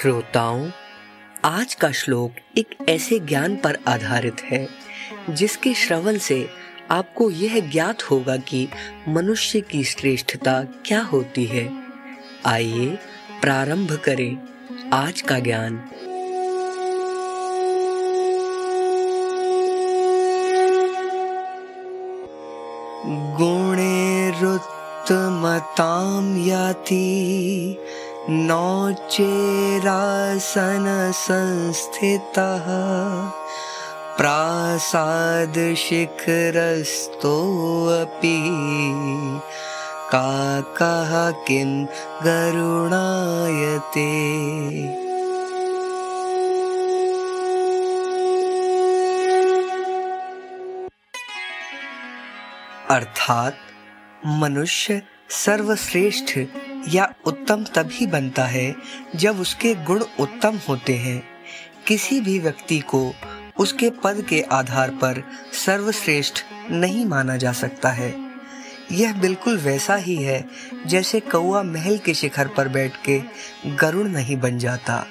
श्रोताओं, आज का श्लोक एक ऐसे ज्ञान पर आधारित है, जिसके श्रवण से आपको यह ज्ञात होगा कि मनुष्य की श्रेष्ठता क्या होती है। आइए प्रारंभ करें आज का ज्ञान। गुणे रुत्तमताम याति नौचेरासनसंस्थितः प्रासादशिखरस्थोऽपि काकः किं गरुणायते? अर्थात मनुष्य सर्वश्रेष्ठ या उत्तम तभी बनता है जब उसके गुण उत्तम होते हैं। किसी भी व्यक्ति को उसके पद के आधार पर सर्वश्रेष्ठ नहीं माना जा सकता है। यह बिल्कुल वैसा ही है जैसे कौआ महल के शिखर पर बैठ के गरुड़ नहीं बन जाता।